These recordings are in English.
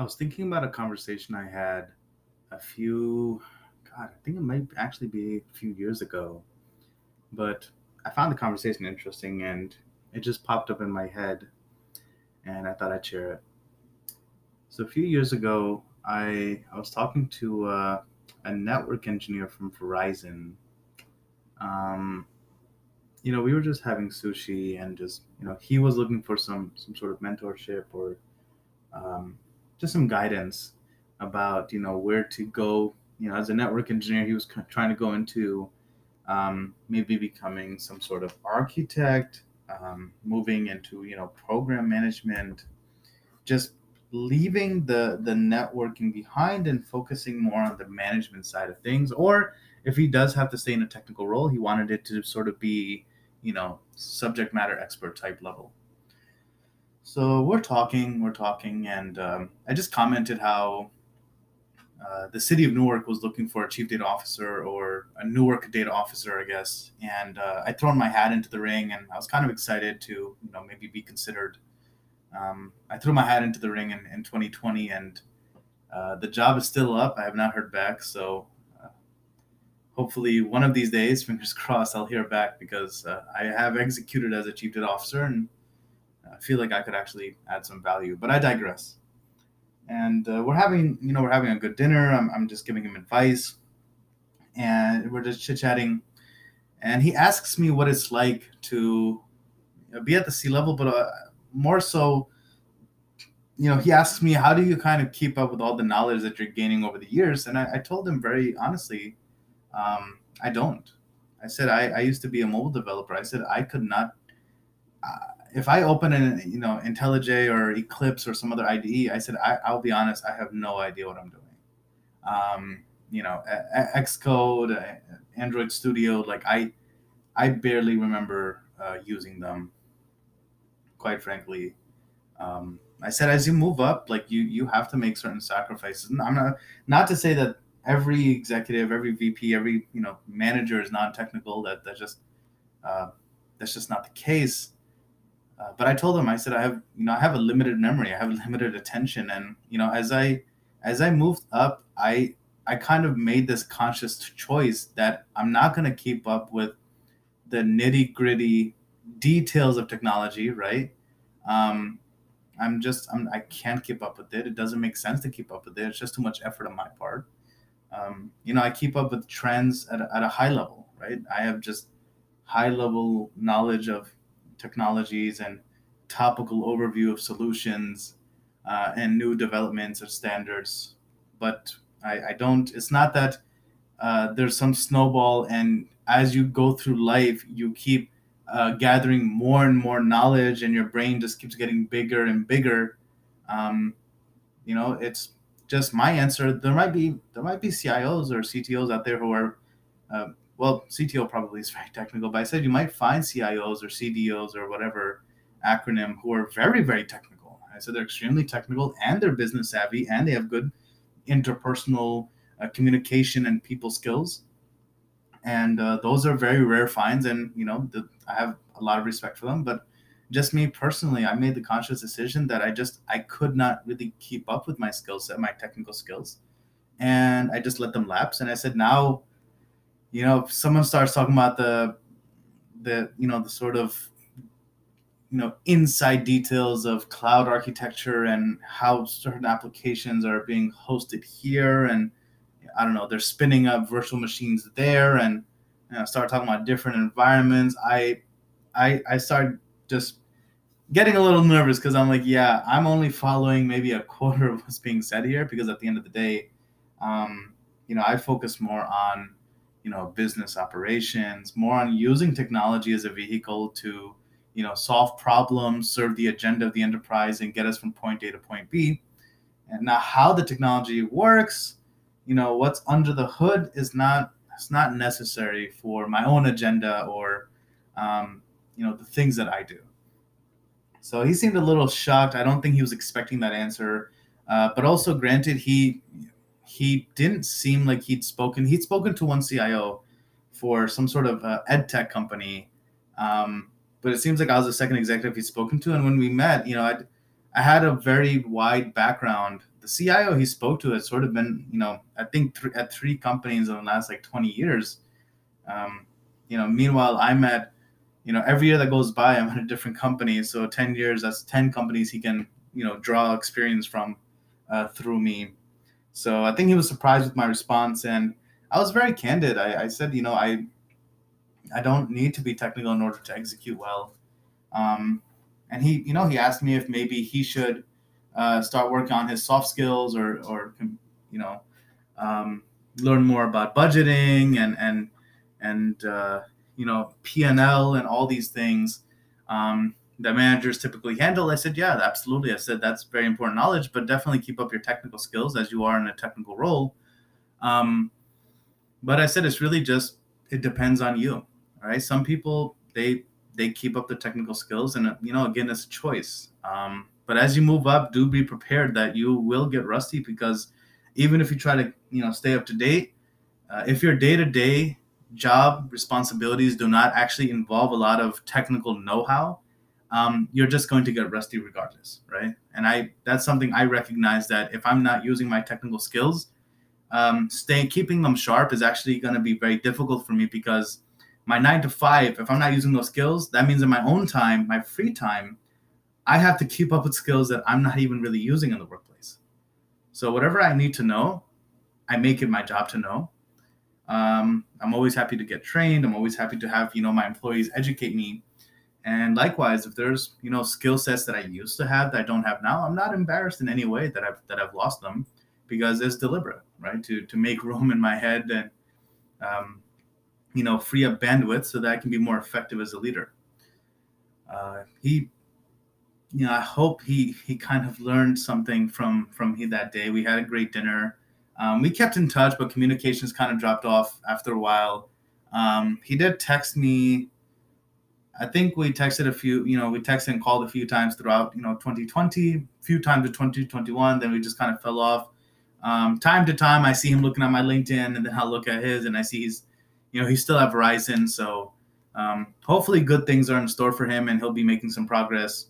I was thinking about a conversation I had a few, God, I think it might actually be a few years ago, but I found the conversation interesting and it just popped up in my head and I thought I'd share it. So a few years ago, I I was talking to uh, a network engineer from Verizon. Um, you know, we were just having sushi and just you know he was looking for some some sort of mentorship or um, just some guidance about you know where to go. You know, as a network engineer, he was trying to go into um, maybe becoming some sort of architect, um, moving into you know program management, just leaving the the networking behind and focusing more on the management side of things. Or if he does have to stay in a technical role, he wanted it to sort of be you know subject matter expert type level. So we're talking, we're talking, and um, I just commented how uh, the city of Newark was looking for a chief data officer or a Newark data officer, I guess. And uh, I thrown my hat into the ring, and I was kind of excited to, you know, maybe be considered. Um, I threw my hat into the ring in, in 2020, and uh, the job is still up. I have not heard back, so uh, hopefully one of these days, fingers crossed, I'll hear back because uh, I have executed as a chief data officer, and I feel like I could actually add some value. But I digress. And uh, we're having you know we're having a good dinner. I'm, I'm just giving him advice. And we're just chit-chatting. And he asks me what it's like to be at the C level but uh, more so you know he asks me how do you kind of keep up with all the knowledge that you're gaining over the years? And i, I told him very honestly um, i don't. I said I, I used to be a mobile developer. I said i could not uh, if I open an you know IntelliJ or Eclipse or some other IDE, I said I, I'll be honest, I have no idea what I'm doing. Um, you know, Xcode, Android Studio, like I, I barely remember uh, using them. Quite frankly, um, I said as you move up, like you you have to make certain sacrifices. And I'm not not to say that every executive, every VP, every you know manager is non-technical. That that just uh, that's just not the case uh, but I told him, I said, I have, you know, I have a limited memory, I have limited attention, and you know, as I, as I moved up, I, I kind of made this conscious choice that I'm not going to keep up with the nitty gritty details of technology, right? Um, I'm just, I'm, I can't keep up with it. It doesn't make sense to keep up with it. It's just too much effort on my part. Um, you know, I keep up with trends at a, at a high level, right? I have just high level knowledge of technologies and topical overview of solutions uh, and new developments or standards. But I, I don't, it's not that uh, there's some snowball and as you go through life, you keep uh, gathering more and more knowledge and your brain just keeps getting bigger and bigger. Um, you know, it's just my answer. There might be, there might be CIOs or CTOs out there who are uh, well, CTO probably is very technical, but I said you might find CIOs or CDOs or whatever acronym who are very, very technical. I said they're extremely technical and they're business savvy and they have good interpersonal uh, communication and people skills. And uh, those are very rare finds. And, you know, the, I have a lot of respect for them. But just me personally, I made the conscious decision that I just, I could not really keep up with my skill set, my technical skills. And I just let them lapse. And I said, now, you know, if someone starts talking about the the you know the sort of you know inside details of cloud architecture and how certain applications are being hosted here and i don't know they're spinning up virtual machines there and you know, start talking about different environments. I i i start just getting a little nervous because i'm like yeah i'm only following maybe a quarter of what's being said here because at the end of the day um, you know i focus more on you know business operations more on using technology as a vehicle to you know solve problems serve the agenda of the enterprise and get us from point a to point b. And now how the technology works you know what's under the hood is not it's not necessary for my own agenda or um, you know the things that i do. So he seemed a little shocked. I don't think he was expecting that answer. Uh, but also granted he he didn't seem like he'd spoken. He'd spoken to one CIO for some sort of uh, ed tech company, um, but it seems like I was the second executive he'd spoken to. And when we met, you know, I'd, I had a very wide background the CIO he spoke to has sort of been, you know, I think th- at three companies in the last like 20 years. Um, you know, meanwhile, I'm at, you know, every year that goes by, I'm at a different company. So 10 years, that's 10 companies he can, you know, draw experience from uh, through me. So I think he was surprised with my response, and I was very candid. I, I said, you know, I, I don't need to be technical in order to execute well. Um, and he, you know, he asked me if maybe he should uh, start working on his soft skills or, or you know, um, learn more about budgeting and and and uh, you know P&L and all these things um, that managers typically handle. I said, yeah, absolutely. I said that's very important knowledge, but definitely keep up your technical skills as you are in a technical role. Um, but I said it's really just it depends on you. Right. some people they they keep up the technical skills, and you know again it's a choice. Um, but as you move up, do be prepared that you will get rusty because even if you try to, you know, stay up to date, uh, if your day-to-day job responsibilities do not actually involve a lot of technical know-how, um, you're just going to get rusty regardless, right? And I that's something I recognize that if I'm not using my technical skills, um, staying keeping them sharp is actually going to be very difficult for me because my nine to five, if I'm not using those skills, that means in my own time, my free time, I have to keep up with skills that I'm not even really using in the workplace. So whatever I need to know, I make it my job to know. Um, I'm always happy to get trained. I'm always happy to have you know my employees educate me. And likewise, if there's you know skill sets that I used to have that I don't have now, I'm not embarrassed in any way that I've that I've lost them because it's deliberate, right? To to make room in my head and um, you know free up bandwidth so that I can be more effective as a leader. Uh, he you know, I hope he he kind of learned something from from he that day. We had a great dinner. Um, we kept in touch, but communications kind of dropped off after a while. Um, he did text me. I think we texted a few, you know, we texted and called a few times throughout, you know, 2020, a few times in 2021. Then we just kind of fell off. Um, time to time, I see him looking at my LinkedIn, and then I'll look at his, and I see he's, you know, he's still at Verizon. So um, hopefully, good things are in store for him, and he'll be making some progress.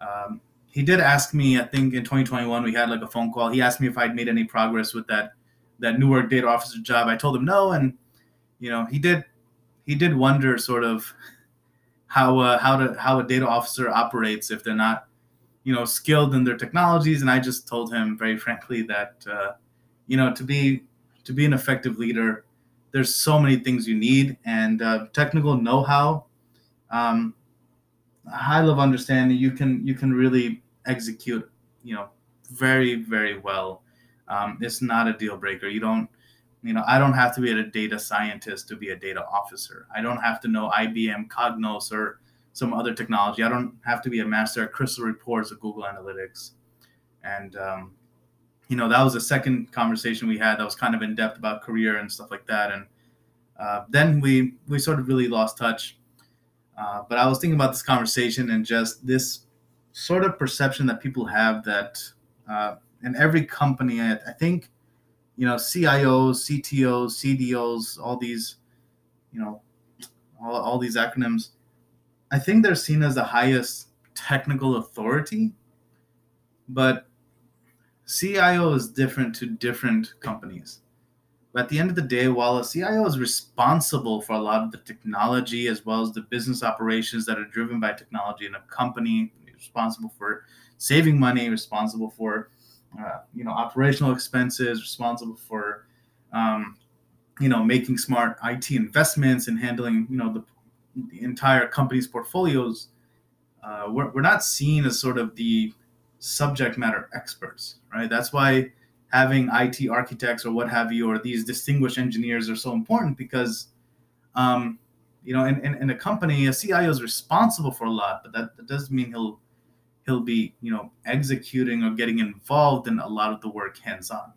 Um, he did ask me, I think in 2021 we had like a phone call. He asked me if I'd made any progress with that that Newark data officer job. I told him no, and you know he did he did wonder sort of how how to how a data officer operates if they're not you know skilled in their technologies. And I just told him very frankly that uh, you know to be to be an effective leader, there's so many things you need, and uh, technical know-how. Um, high level understanding, you can you can really execute, you know, very very well. Um, it's not a deal breaker. You don't, you know, I don't have to be a data scientist to be a data officer. I don't have to know IBM Cognos or some other technology. I don't have to be a master at Crystal Reports or Google Analytics. And um, you know, that was the second conversation we had that was kind of in depth about career and stuff like that. And uh, then we we sort of really lost touch. Uh, but I was thinking about this conversation and just this sort of perception that people have that uh, in every company, I, I, think, you know, CIOs, CTOs, CDOs, all these, you know, all, all these acronyms, I think they're seen as the highest technical authority. But CIO is different to different companies. But at the end of the day, while a CIO is responsible for a lot of the technology as well as the business operations that are driven by technology in a company, responsible for saving money, responsible for uh, you know operational expenses, responsible for um, you know making smart IT investments and handling you know the, the entire company's portfolios. Uh, we're, we're not seen as sort of the subject matter experts, right? That's why having IT architects or what have you, or these distinguished engineers are so important because, um, you know, in, in, in, a company, a CIO is responsible for a lot, but that, that doesn't mean he'll he'll be, you know, executing or getting involved in a lot of the work hands-on.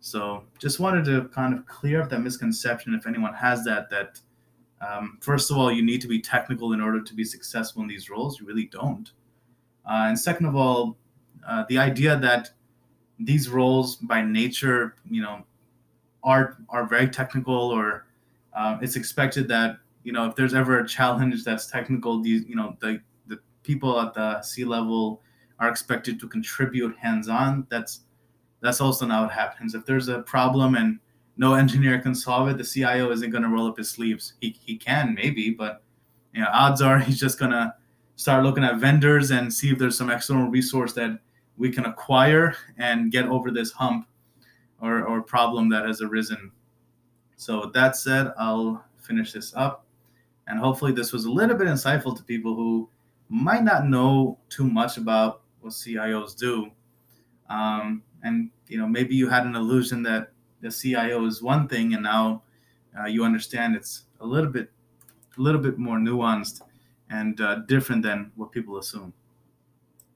So just wanted to kind of clear up that misconception if anyone has that, that um, first of all, you need to be technical in order to be successful in these roles. You really don't. Uh, and second of all, uh, the idea that these roles by nature, you know, are are very technical, or um, it's expected that you know if there's ever a challenge that's technical, these you know the people at the C level are expected to contribute hands on. That's that's also not what happens. If there's a problem and no engineer can solve it, the CIO isn't going to roll up his sleeves. He, he can maybe, but you know, odds are he's just going to start looking at vendors and see if there's some external resource that we can acquire and get over this hump or, or problem that has arisen. So with that said, I'll finish this up. And hopefully this was a little bit insightful to people who might not know too much about what CIOs do. Um, and you know, maybe you had an illusion that the CIO is one thing, and now uh, you understand it's a little bit, a little bit more nuanced and uh, different than what people assume.